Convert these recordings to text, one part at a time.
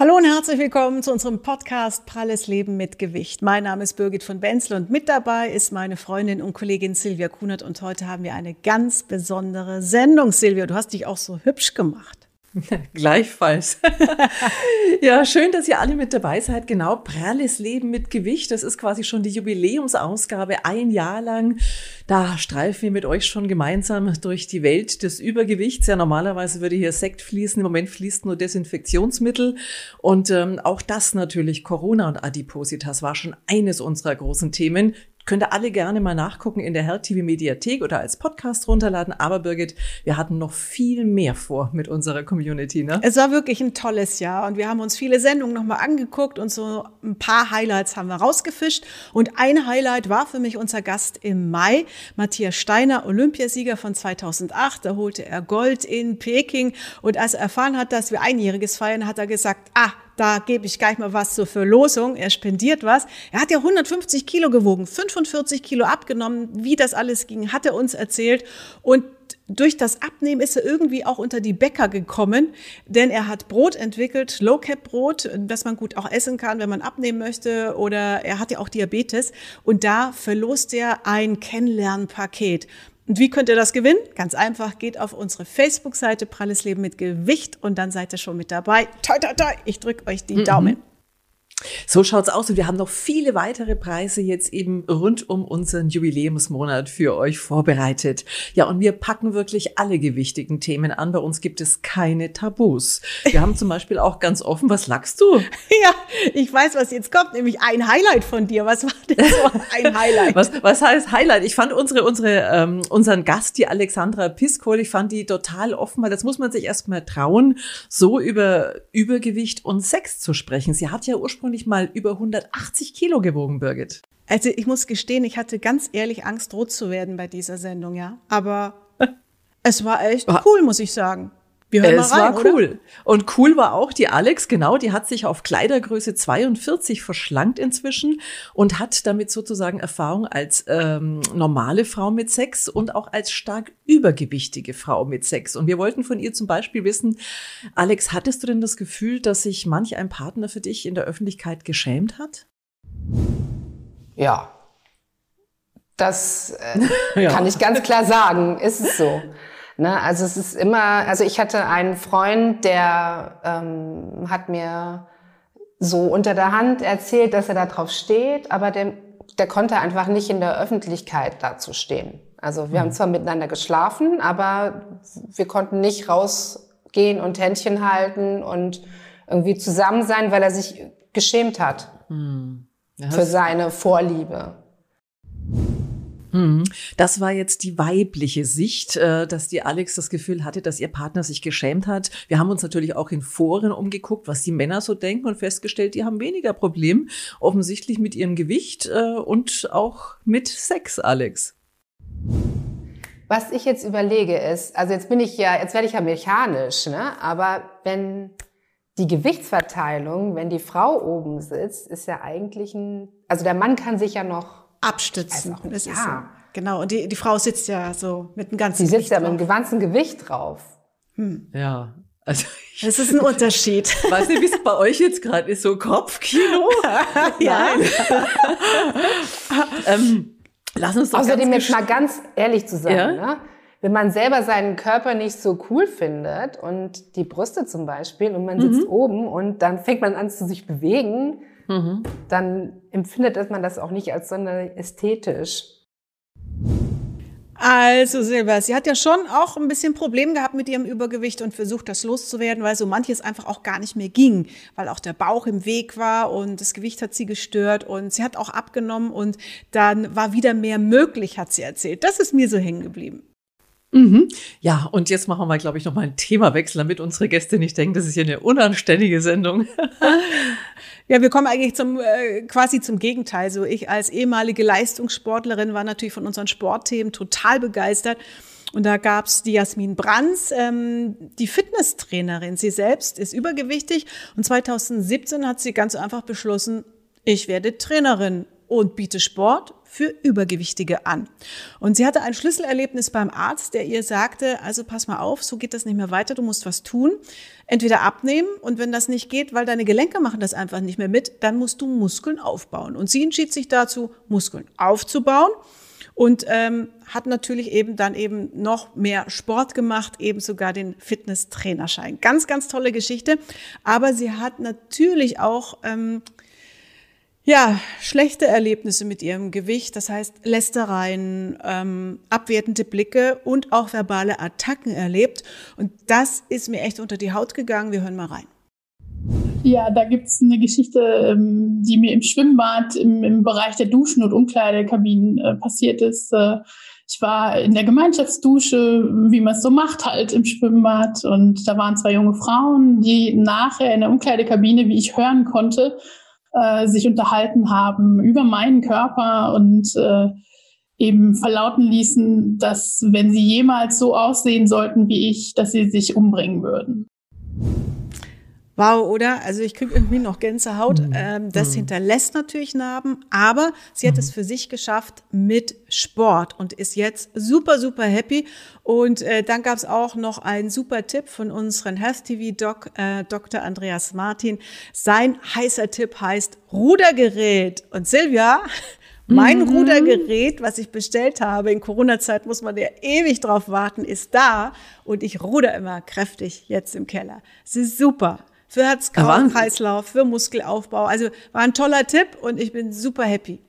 Hallo und herzlich willkommen zu unserem Podcast Pralles Leben mit Gewicht. Mein Name ist Birgit von Benzel und mit dabei ist meine Freundin und Kollegin Silvia Kunert und heute haben wir eine ganz besondere Sendung. Silvia, du hast dich auch so hübsch gemacht. Gleichfalls. ja, schön, dass ihr alle mit dabei seid. Genau, pralles Leben mit Gewicht. Das ist quasi schon die Jubiläumsausgabe. Ein Jahr lang. Da streifen wir mit euch schon gemeinsam durch die Welt des Übergewichts. Ja, normalerweise würde hier Sekt fließen. Im Moment fließt nur Desinfektionsmittel. Und ähm, auch das natürlich, Corona und Adipositas, war schon eines unserer großen Themen. Könnt ihr alle gerne mal nachgucken in der Herd TV Mediathek oder als Podcast runterladen. Aber Birgit, wir hatten noch viel mehr vor mit unserer Community, ne? Es war wirklich ein tolles Jahr und wir haben uns viele Sendungen nochmal angeguckt und so ein paar Highlights haben wir rausgefischt. Und ein Highlight war für mich unser Gast im Mai, Matthias Steiner, Olympiasieger von 2008. Da holte er Gold in Peking und als er erfahren hat, dass wir einjähriges feiern, hat er gesagt, ah, da gebe ich gleich mal was zur Verlosung. Er spendiert was. Er hat ja 150 Kilo gewogen, 45 Kilo abgenommen. Wie das alles ging, hat er uns erzählt. Und durch das Abnehmen ist er irgendwie auch unter die Bäcker gekommen, denn er hat Brot entwickelt, Low Cap Brot, das man gut auch essen kann, wenn man abnehmen möchte oder er hat ja auch Diabetes und da verlost er ein Kennenlernpaket. Und wie könnt ihr das gewinnen? Ganz einfach, geht auf unsere Facebook-Seite Pralles Leben mit Gewicht und dann seid ihr schon mit dabei. Toi, toi, toi, ich drücke euch die mhm. Daumen. So schaut's aus und wir haben noch viele weitere Preise jetzt eben rund um unseren Jubiläumsmonat für euch vorbereitet. Ja, und wir packen wirklich alle gewichtigen Themen an. Bei uns gibt es keine Tabus. Wir haben zum Beispiel auch ganz offen, was lachst du? Ja, ich weiß, was jetzt kommt, nämlich ein Highlight von dir. Was war denn so ein Highlight? was, was heißt Highlight? Ich fand unsere, unsere, ähm, unseren Gast, die Alexandra Piskol, ich fand die total offen, weil das muss man sich erstmal trauen, so über Übergewicht und Sex zu sprechen. Sie hat ja ursprünglich ursprünglich mal über 180 Kilo gewogen, Birgit. Also ich muss gestehen, ich hatte ganz ehrlich Angst, rot zu werden bei dieser Sendung, ja. Aber es war echt cool, muss ich sagen. Wir hören es rein, war cool. Oder? Und cool war auch die Alex, genau, die hat sich auf Kleidergröße 42 verschlankt inzwischen und hat damit sozusagen Erfahrung als ähm, normale Frau mit Sex und auch als stark übergewichtige Frau mit Sex. Und wir wollten von ihr zum Beispiel wissen, Alex, hattest du denn das Gefühl, dass sich manch ein Partner für dich in der Öffentlichkeit geschämt hat? Ja. Das äh, ja. kann ich ganz klar sagen, ist es so. Ne? Also es ist immer, also ich hatte einen Freund, der ähm, hat mir so unter der Hand erzählt, dass er da drauf steht, aber der, der konnte einfach nicht in der Öffentlichkeit dazu stehen. Also wir mhm. haben zwar miteinander geschlafen, aber wir konnten nicht rausgehen und Händchen halten und irgendwie zusammen sein, weil er sich geschämt hat mhm. für seine Vorliebe. Mhm. Das war jetzt die weibliche Sicht, äh, dass die Alex das Gefühl hatte, dass ihr Partner sich geschämt hat. Wir haben uns natürlich auch in Foren umgeguckt, was die Männer so denken und festgestellt, die haben weniger Problem, offensichtlich mit ihrem Gewicht äh, und auch mit Sex, Alex. Was ich jetzt überlege ist, also jetzt bin ich ja, jetzt werde ich ja mechanisch, ne? Aber wenn die Gewichtsverteilung, wenn die Frau oben sitzt, ist ja eigentlich ein, also der Mann kann sich ja noch abstützen. Das ja. ist so. Genau. Und die, die Frau sitzt ja so mit dem ganzen Die sitzt ja mit dem ganzen Gewicht drauf. Hm. Ja. Also ich, das ist ein Unterschied. Weiß nicht, wie es bei euch jetzt gerade ist, so Kopfkino? ja. ähm, lass uns doch Außerdem jetzt mal ganz ehrlich zu sagen, ja? ne? wenn man selber seinen Körper nicht so cool findet und die Brüste zum Beispiel und man sitzt mhm. oben und dann fängt man an zu sich bewegen, mhm. dann empfindet man das auch nicht als sonderlich ästhetisch. Also Silber, sie hat ja schon auch ein bisschen Problem gehabt mit ihrem Übergewicht und versucht, das loszuwerden, weil so manches einfach auch gar nicht mehr ging, weil auch der Bauch im Weg war und das Gewicht hat sie gestört und sie hat auch abgenommen und dann war wieder mehr möglich, hat sie erzählt. Das ist mir so hängen geblieben. Mhm. Ja, und jetzt machen wir, glaube ich, noch mal einen Themawechsel, damit unsere Gäste nicht denken, das ist hier eine unanständige Sendung. ja, wir kommen eigentlich zum äh, quasi zum Gegenteil. So ich als ehemalige Leistungssportlerin war natürlich von unseren Sportthemen total begeistert. Und da gab's die Jasmin Brands, ähm, die Fitnesstrainerin. Sie selbst ist übergewichtig und 2017 hat sie ganz einfach beschlossen, ich werde Trainerin und biete Sport für Übergewichtige an. Und sie hatte ein Schlüsselerlebnis beim Arzt, der ihr sagte, also pass mal auf, so geht das nicht mehr weiter, du musst was tun. Entweder abnehmen und wenn das nicht geht, weil deine Gelenke machen das einfach nicht mehr mit, dann musst du Muskeln aufbauen. Und sie entschied sich dazu, Muskeln aufzubauen und ähm, hat natürlich eben dann eben noch mehr Sport gemacht, eben sogar den Fitnesstrainerschein. Ganz, ganz tolle Geschichte. Aber sie hat natürlich auch ähm, ja, schlechte Erlebnisse mit ihrem Gewicht, das heißt Lästereien, ähm, abwertende Blicke und auch verbale Attacken erlebt. Und das ist mir echt unter die Haut gegangen. Wir hören mal rein. Ja, da gibt's eine Geschichte, ähm, die mir im Schwimmbad im, im Bereich der Duschen und Umkleidekabinen äh, passiert ist. Äh, ich war in der Gemeinschaftsdusche, wie man es so macht, halt im Schwimmbad. Und da waren zwei junge Frauen, die nachher in der Umkleidekabine, wie ich hören konnte, äh, sich unterhalten haben über meinen Körper und äh, eben verlauten ließen, dass wenn sie jemals so aussehen sollten wie ich, dass sie sich umbringen würden. Wow, oder? Also ich kriege irgendwie noch Gänsehaut. Mhm. Ähm, das mhm. hinterlässt natürlich Narben, aber sie hat mhm. es für sich geschafft mit Sport und ist jetzt super, super happy. Und äh, dann gab es auch noch einen super Tipp von unseren Health TV Doc, äh, Dr. Andreas Martin. Sein heißer Tipp heißt Rudergerät. Und Silvia, mein mhm. Rudergerät, was ich bestellt habe, in Corona-Zeit muss man ja ewig drauf warten, ist da und ich ruder immer kräftig jetzt im Keller. Es ist super für Herz-Kreislauf, für Muskelaufbau. Also war ein toller Tipp und ich bin super happy.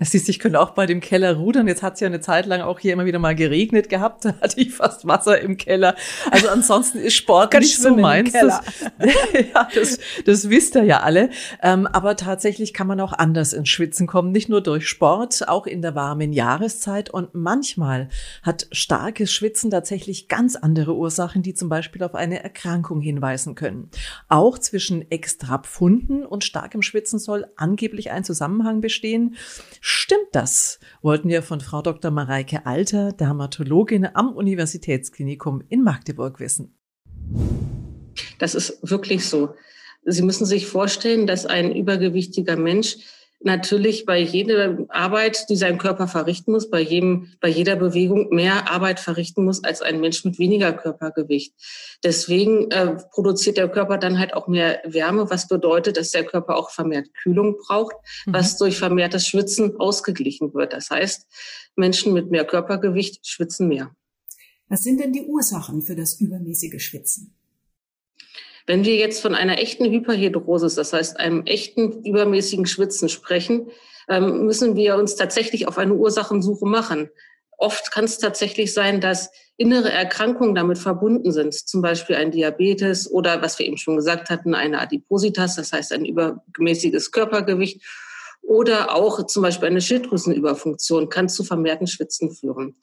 Das siehst, ich könnte auch bei dem Keller rudern. Jetzt hat es ja eine Zeit lang auch hier immer wieder mal geregnet gehabt. Da hatte ich fast Wasser im Keller. Also ansonsten ist Sport nicht so meins. Das, ja, das, das wisst ihr ja alle. Ähm, aber tatsächlich kann man auch anders ins Schwitzen kommen. Nicht nur durch Sport, auch in der warmen Jahreszeit. Und manchmal hat starkes Schwitzen tatsächlich ganz andere Ursachen, die zum Beispiel auf eine Erkrankung hinweisen können. Auch zwischen Extrapfunden und starkem Schwitzen soll angeblich ein Zusammenhang bestehen. Stimmt das? Wollten wir von Frau Dr. Mareike Alter, Dermatologin am Universitätsklinikum in Magdeburg wissen. Das ist wirklich so. Sie müssen sich vorstellen, dass ein übergewichtiger Mensch natürlich bei jeder Arbeit, die sein Körper verrichten muss, bei jedem, bei jeder Bewegung mehr Arbeit verrichten muss als ein Mensch mit weniger Körpergewicht. Deswegen äh, produziert der Körper dann halt auch mehr Wärme, was bedeutet, dass der Körper auch vermehrt Kühlung braucht, mhm. was durch vermehrtes Schwitzen ausgeglichen wird. Das heißt, Menschen mit mehr Körpergewicht schwitzen mehr. Was sind denn die Ursachen für das übermäßige Schwitzen? Wenn wir jetzt von einer echten Hyperhidrosis, das heißt einem echten übermäßigen Schwitzen sprechen, ähm, müssen wir uns tatsächlich auf eine Ursachensuche machen. Oft kann es tatsächlich sein, dass innere Erkrankungen damit verbunden sind, zum Beispiel ein Diabetes oder, was wir eben schon gesagt hatten, eine Adipositas, das heißt ein übermäßiges Körpergewicht oder auch zum Beispiel eine Schilddrüsenüberfunktion kann zu vermehrten Schwitzen führen.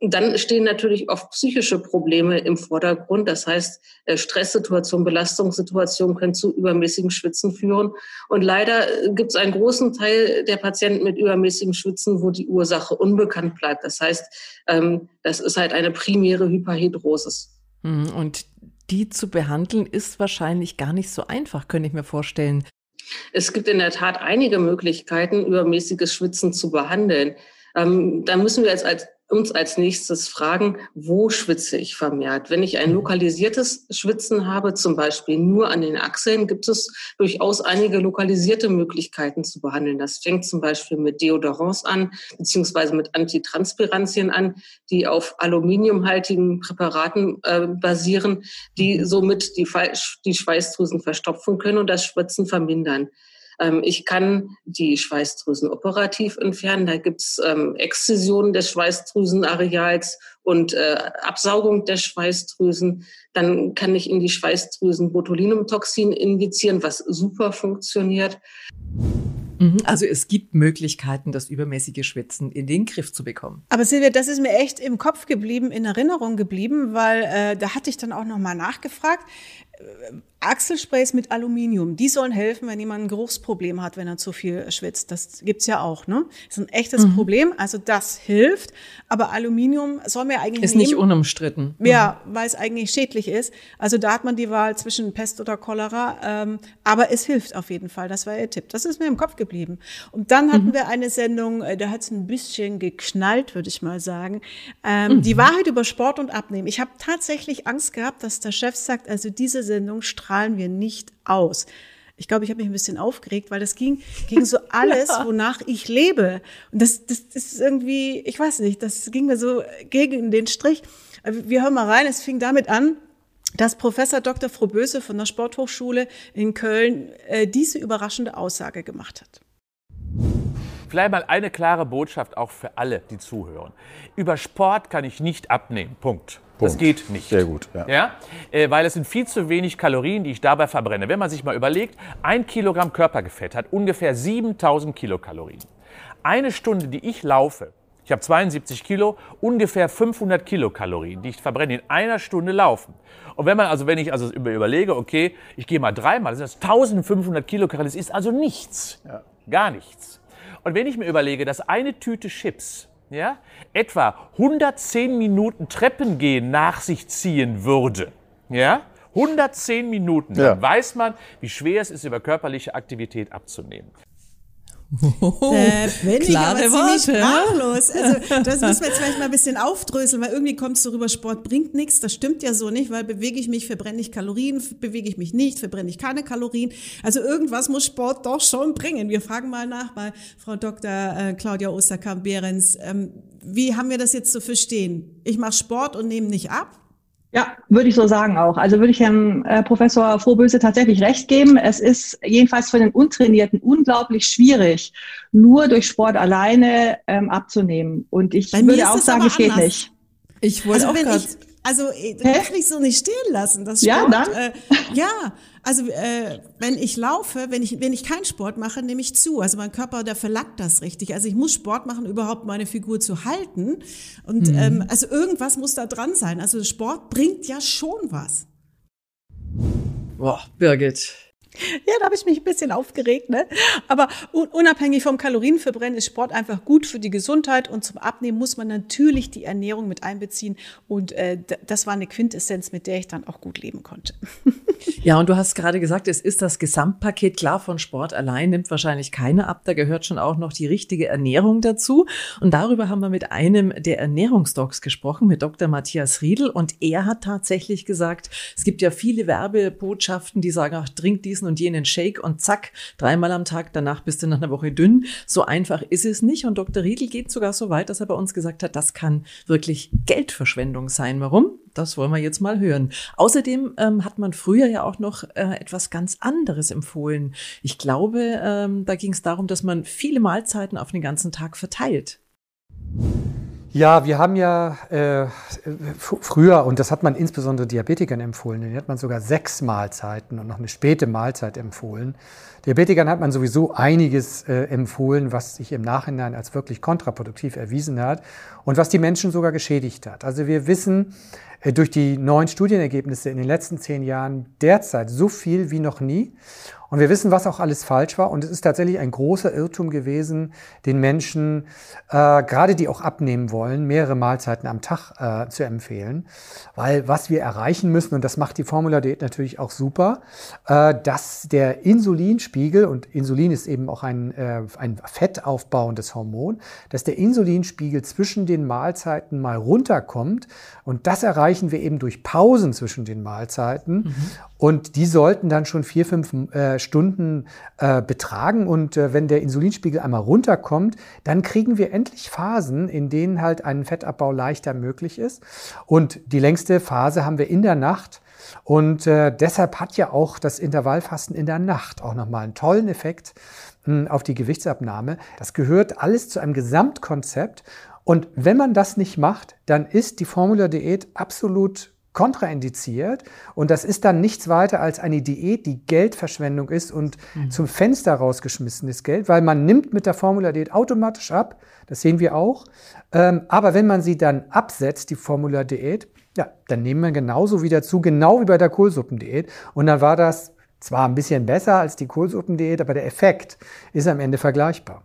Dann stehen natürlich oft psychische Probleme im Vordergrund. Das heißt, äh, Stresssituationen, Belastungssituationen können zu übermäßigem Schwitzen führen. Und leider äh, gibt es einen großen Teil der Patienten mit übermäßigem Schwitzen, wo die Ursache unbekannt bleibt. Das heißt, ähm, das ist halt eine primäre Hyperhidrosis. Hm, und die zu behandeln ist wahrscheinlich gar nicht so einfach, könnte ich mir vorstellen. Es gibt in der Tat einige Möglichkeiten, übermäßiges Schwitzen zu behandeln. Ähm, da müssen wir jetzt als uns als nächstes fragen, wo schwitze ich vermehrt? Wenn ich ein mhm. lokalisiertes Schwitzen habe, zum Beispiel nur an den Achseln, gibt es durchaus einige lokalisierte Möglichkeiten zu behandeln. Das fängt zum Beispiel mit Deodorants an, beziehungsweise mit Antitranspirantien an, die auf aluminiumhaltigen Präparaten äh, basieren, die mhm. somit die, die Schweißdrüsen verstopfen können und das Schwitzen vermindern. Ähm, ich kann die Schweißdrüsen operativ entfernen. Da gibt's ähm, Exzision des Schweißdrüsenareals und äh, Absaugung der Schweißdrüsen. Dann kann ich in die Schweißdrüsen Botulinumtoxin injizieren, was super funktioniert. Mhm. Also es gibt Möglichkeiten, das übermäßige Schwitzen in den Griff zu bekommen. Aber Silvia, das ist mir echt im Kopf geblieben, in Erinnerung geblieben, weil äh, da hatte ich dann auch noch mal nachgefragt. Achselsprays mit Aluminium, die sollen helfen, wenn jemand ein Geruchsproblem hat, wenn er zu viel schwitzt. Das gibt's ja auch, ne? Das ist ein echtes mhm. Problem. Also das hilft. Aber Aluminium soll mir eigentlich Ist nehmen, nicht unumstritten. Ja, mhm. weil es eigentlich schädlich ist. Also da hat man die Wahl zwischen Pest oder Cholera. Ähm, aber es hilft auf jeden Fall. Das war ihr Tipp. Das ist mir im Kopf geblieben. Und dann hatten mhm. wir eine Sendung, äh, da hat's ein bisschen geknallt, würde ich mal sagen. Ähm, die mhm. Wahrheit über Sport und Abnehmen. Ich habe tatsächlich Angst gehabt, dass der Chef sagt, also diese Sendung strahlen wir nicht aus. Ich glaube, ich habe mich ein bisschen aufgeregt, weil das ging ging so alles, ja. wonach ich lebe. Und das, das, das ist irgendwie, ich weiß nicht, das ging mir so gegen den Strich. Wir hören mal rein, es fing damit an, dass Professor Dr. Froböse von der Sporthochschule in Köln äh, diese überraschende Aussage gemacht hat. Vielleicht mal eine klare Botschaft auch für alle, die zuhören. Über Sport kann ich nicht abnehmen. Punkt. Punkt. Das geht nicht. Sehr gut. Ja. ja? Äh, weil es sind viel zu wenig Kalorien, die ich dabei verbrenne. Wenn man sich mal überlegt, ein Kilogramm Körperfett hat ungefähr 7000 Kilokalorien. Eine Stunde, die ich laufe, ich habe 72 Kilo, ungefähr 500 Kilokalorien, die ich verbrenne in einer Stunde laufen. Und wenn man also, wenn ich also überlege, okay, ich gehe mal dreimal, das ist 1500 Kilokalorien, das ist also nichts. Ja. Gar nichts. Und wenn ich mir überlege, dass eine Tüte Chips ja, etwa 110 Minuten Treppengehen nach sich ziehen würde, ja, 110 Minuten, ja. dann weiß man, wie schwer es ist, über körperliche Aktivität abzunehmen. Da bin Klare ich aber ziemlich sprachlos. Also das müssen wir jetzt vielleicht mal ein bisschen aufdröseln, weil irgendwie kommt es so rüber, Sport bringt nichts. Das stimmt ja so nicht, weil bewege ich mich, verbrenne ich Kalorien, bewege ich mich nicht, verbrenne ich keine Kalorien. Also irgendwas muss Sport doch schon bringen. Wir fragen mal nach bei Frau Dr. Äh, Claudia Osterkamp-Behrens. Ähm, wie haben wir das jetzt zu verstehen? Ich mache Sport und nehme nicht ab? Ja, würde ich so sagen auch. Also würde ich Herrn äh, Professor Frohböse tatsächlich recht geben. Es ist jedenfalls für den Untrainierten unglaublich schwierig, nur durch Sport alleine ähm, abzunehmen. Und ich Bei würde auch sagen, es geht nicht. Ich wollte also auch ich, also äh, das kann ich so nicht stehen lassen. Das Sport, ja, dann? Äh, ja, also äh, wenn ich laufe, wenn ich wenn ich keinen Sport mache, nehme ich zu. Also mein Körper, der verlangt das richtig. Also ich muss Sport machen, überhaupt meine Figur zu halten. Und mhm. ähm, also irgendwas muss da dran sein. Also Sport bringt ja schon was. Boah, Birgit, Ja, da habe ich mich ein bisschen aufgeregt, ne? Aber unabhängig vom Kalorienverbrennen ist Sport einfach gut für die Gesundheit und zum Abnehmen muss man natürlich die Ernährung mit einbeziehen und äh, das war eine Quintessenz, mit der ich dann auch gut leben konnte. Ja, und du hast gerade gesagt, es ist das Gesamtpaket. Klar, von Sport allein nimmt wahrscheinlich keiner ab. Da gehört schon auch noch die richtige Ernährung dazu. Und darüber haben wir mit einem der Ernährungsdocs gesprochen, mit Dr. Matthias Riedel. Und er hat tatsächlich gesagt, es gibt ja viele Werbebotschaften, die sagen, ach, trink diesen und jenen Shake und zack, dreimal am Tag, danach bist du nach einer Woche dünn. So einfach ist es nicht. Und Dr. Riedel geht sogar so weit, dass er bei uns gesagt hat, das kann wirklich Geldverschwendung sein. Warum? Das wollen wir jetzt mal hören. Außerdem ähm, hat man früher ja auch noch äh, etwas ganz anderes empfohlen. Ich glaube, ähm, da ging es darum, dass man viele Mahlzeiten auf den ganzen Tag verteilt. Ja, wir haben ja äh, früher, und das hat man insbesondere Diabetikern empfohlen, denen hat man sogar sechs Mahlzeiten und noch eine späte Mahlzeit empfohlen. Diabetikern hat man sowieso einiges äh, empfohlen, was sich im Nachhinein als wirklich kontraproduktiv erwiesen hat und was die Menschen sogar geschädigt hat. Also wir wissen, durch die neuen Studienergebnisse in den letzten zehn Jahren derzeit so viel wie noch nie. Und wir wissen, was auch alles falsch war. Und es ist tatsächlich ein großer Irrtum gewesen, den Menschen, äh, gerade die auch abnehmen wollen, mehrere Mahlzeiten am Tag äh, zu empfehlen. Weil was wir erreichen müssen, und das macht die Formula-Diät natürlich auch super, äh, dass der Insulinspiegel, und Insulin ist eben auch ein, äh, ein fettaufbauendes Hormon, dass der Insulinspiegel zwischen den Mahlzeiten mal runterkommt. Und das erreichen wir eben durch Pausen zwischen den Mahlzeiten. Mhm. Und die sollten dann schon vier, fünf äh, Stunden äh, betragen. Und äh, wenn der Insulinspiegel einmal runterkommt, dann kriegen wir endlich Phasen, in denen halt ein Fettabbau leichter möglich ist. Und die längste Phase haben wir in der Nacht. Und äh, deshalb hat ja auch das Intervallfasten in der Nacht auch nochmal einen tollen Effekt mh, hm, auf die Gewichtsabnahme. Das gehört alles zu einem Gesamtkonzept. Und wenn man das nicht macht, dann ist die Formula-Diät absolut kontraindiziert und das ist dann nichts weiter als eine Diät, die Geldverschwendung ist und mhm. zum Fenster rausgeschmissenes Geld, weil man nimmt mit der Formula-Diät automatisch ab, das sehen wir auch, ähm, aber wenn man sie dann absetzt, die Formula-Diät, Ja, dann nehmen wir genauso wieder zu, genau wie bei der Kohlsuppendiät. Und dann war das zwar ein bisschen besser als die Kohlsuppendiät, aber der Effekt ist am Ende vergleichbar.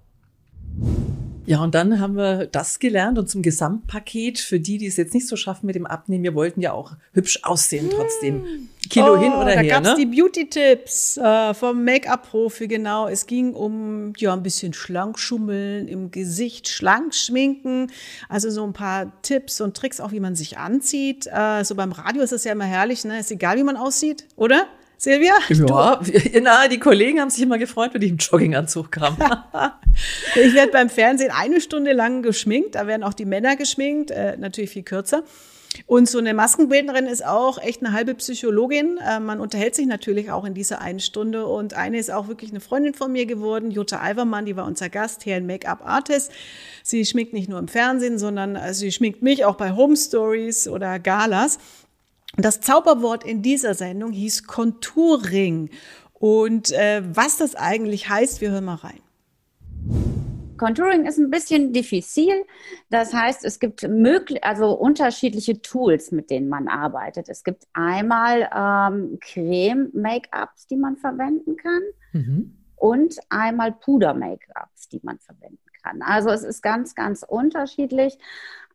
Ja, und dann haben wir das gelernt und zum Gesamtpaket für die, die es jetzt nicht so schaffen mit dem Abnehmen, wir wollten ja auch hübsch aussehen trotzdem. Kilo oh, hin oder da her. Da gab's ne? die Beauty-Tipps äh, vom Make-up-Profi, genau. Es ging um ja ein bisschen schlank schummeln, im Gesicht schlank schminken. Also so ein paar Tipps und Tricks, auch wie man sich anzieht. Äh, so beim Radio ist es ja immer herrlich, ne? Ist egal, wie man aussieht, oder? Silvia? Ja, na, die Kollegen haben sich immer gefreut, wenn ich im Jogginganzug kam. ich werde beim Fernsehen eine Stunde lang geschminkt. Da werden auch die Männer geschminkt, äh, natürlich viel kürzer. Und so eine Maskenbildnerin ist auch echt eine halbe Psychologin. Äh, man unterhält sich natürlich auch in dieser einen Stunde. Und eine ist auch wirklich eine Freundin von mir geworden, Jutta Alvermann, die war unser Gast hier in Make-up-Artist. Sie schminkt nicht nur im Fernsehen, sondern also sie schminkt mich auch bei Home Stories oder Galas. Das Zauberwort in dieser Sendung hieß Contouring. Und äh, was das eigentlich heißt, wir hören mal rein. Contouring ist ein bisschen diffizil. Das heißt, es gibt möglich, also unterschiedliche Tools, mit denen man arbeitet. Es gibt einmal ähm, Creme-Make-ups, die man verwenden kann, mhm. und einmal Puder-Make-ups, die man verwenden kann. Also es ist ganz, ganz unterschiedlich.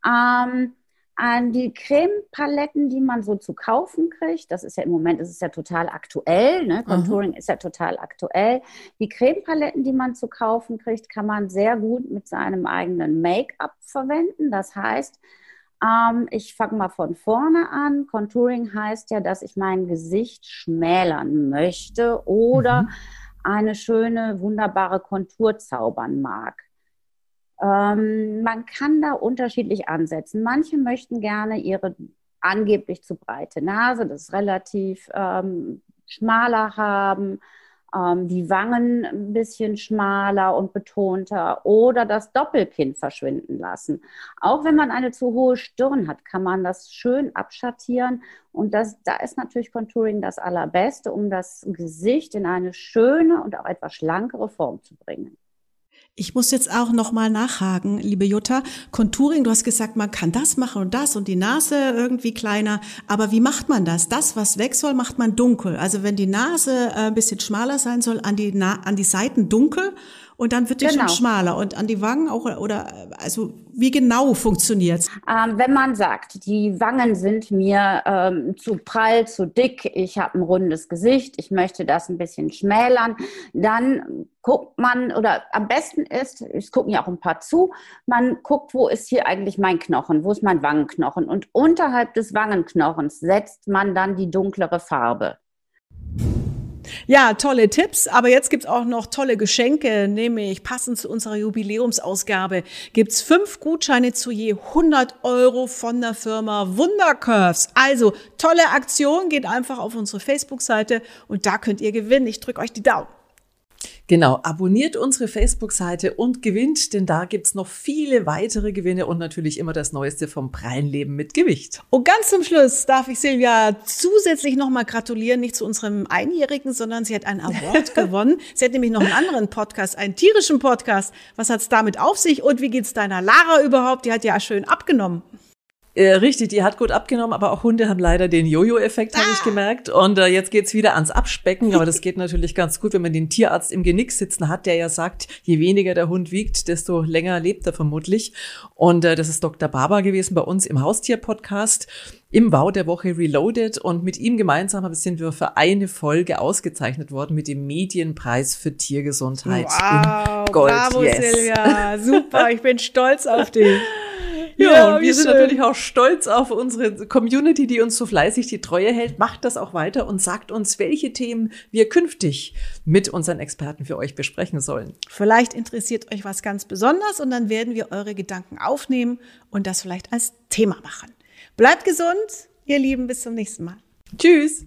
Ähm, die Cremepaletten, die man so zu kaufen kriegt. Das ist ja im Moment, das ist ja total aktuell. Ne? Contouring mhm. ist ja total aktuell. Die Cremepaletten, die man zu kaufen kriegt, kann man sehr gut mit seinem eigenen Make-up verwenden. Das heißt, ähm, ich fange mal von vorne an. Contouring heißt ja, dass ich mein Gesicht schmälern möchte oder mhm. eine schöne, wunderbare Kontur zaubern mag. Ähm, man kann da unterschiedlich ansetzen. Manche möchten gerne ihre angeblich zu breite Nase, das relativ ähm, schmaler haben, ähm, die Wangen ein bisschen schmaler und betonter oder das Doppelkinn verschwinden lassen. Auch wenn man eine zu hohe Stirn hat, kann man das schön abschattieren und das, da ist natürlich Contouring das Allerbeste, um das Gesicht in eine schöne und auch etwas schlankere Form zu bringen. Ich muss jetzt auch noch mal nachhaken, liebe Jutta. Contouring, du hast gesagt, man kann das machen und das und die Nase irgendwie kleiner. Aber wie macht man das? Das, was weg soll, macht man dunkel. Also wenn die Nase äh, ein bisschen schmaler sein soll, an die, Na an die Seiten dunkel und dann wird die genau. schon schmaler und an die Wangen auch oder also wie genau funktioniert's? Ähm, wenn man sagt, die Wangen sind mir ähm, zu prall, zu dick, ich habe ein rundes Gesicht, ich möchte das ein bisschen schmälern, dann guckt man oder am besten ist, es gucken ja auch ein paar zu, man guckt, wo ist hier eigentlich mein Knochen, wo ist mein Wangenknochen und unterhalb des Wangenknochens setzt man dann die dunklere Farbe. Ja, tolle Tipps, aber jetzt gibt's auch noch tolle Geschenke, nämlich passend zu unserer Jubiläumsausgabe gibt's fünf Gutscheine zu je 100 Euro von der Firma Wundercurves. Also tolle Aktion, geht einfach auf unsere Facebook-Seite und da könnt ihr gewinnen. Ich drücke euch die Daumen. Genau, abonniert unsere Facebook-Seite und gewinnt, denn da gibt's noch viele weitere Gewinne und natürlich immer das Neueste vom prallen Leben mit Gewicht. Und ganz zum Schluss darf ich Silvia zusätzlich nochmal gratulieren, nicht zu unserem Einjährigen, sondern sie hat einen Award gewonnen. Sie hat nämlich noch einen anderen Podcast, einen tierischen Podcast. Was hat's damit auf sich und wie geht's deiner Lara überhaupt? Die hat ja schön abgenommen. Äh, richtig, die hat gut abgenommen, aber auch Hunde haben leider den Jojo-Effekt, ah. habe ich gemerkt. Und äh, jetzt geht's wieder ans Abspecken, aber das geht natürlich ganz gut, wenn man den Tierarzt im Genick sitzen hat, der ja sagt, je weniger der Hund wiegt, desto länger lebt er vermutlich. Und äh, das ist Dr. Barber gewesen bei uns im Haustier-Podcast im Wow der Woche Reloaded und mit ihm gemeinsam sind wir für eine Folge ausgezeichnet worden mit dem Medienpreis für Tiergesundheit wow, Gold. Bravo, yes. Silvia. Super, ich bin stolz auf dich. Ja, ja und wir sind natürlich auch stolz auf unsere Community, die uns so fleißig die Treue hält. Macht das auch weiter und sagt uns, welche Themen wir künftig mit unseren Experten für euch besprechen sollen. Vielleicht interessiert euch was ganz besonders und dann werden wir eure Gedanken aufnehmen und das vielleicht als Thema machen. Bleibt gesund, ihr Lieben, bis zum nächsten Mal. Tschüss.